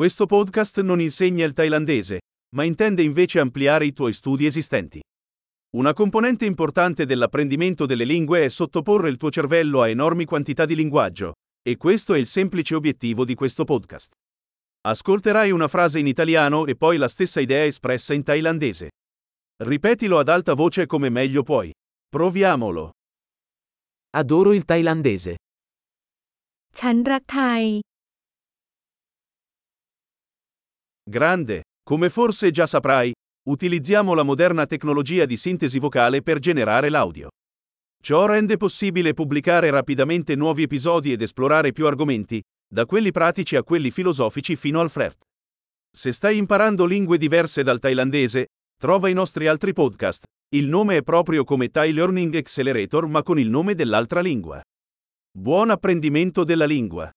Questo podcast non insegna il thailandese, ma intende invece ampliare i tuoi studi esistenti. Una componente importante dell'apprendimento delle lingue è sottoporre il tuo cervello a enormi quantità di linguaggio, e questo è il semplice obiettivo di questo podcast. Ascolterai una frase in italiano e poi la stessa idea espressa in thailandese. Ripetilo ad alta voce come meglio puoi. Proviamolo. Adoro il thailandese. ฉันรักไทย Grande, come forse già saprai, utilizziamo la moderna tecnologia di sintesi vocale per generare l'audio. Ciò rende possibile pubblicare rapidamente nuovi episodi ed esplorare più argomenti, da quelli pratici a quelli filosofici fino al flirt. Se stai imparando lingue diverse dal thailandese, trova i nostri altri podcast. Il nome è proprio come Thai Learning Accelerator ma con il nome dell'altra lingua. Buon apprendimento della lingua!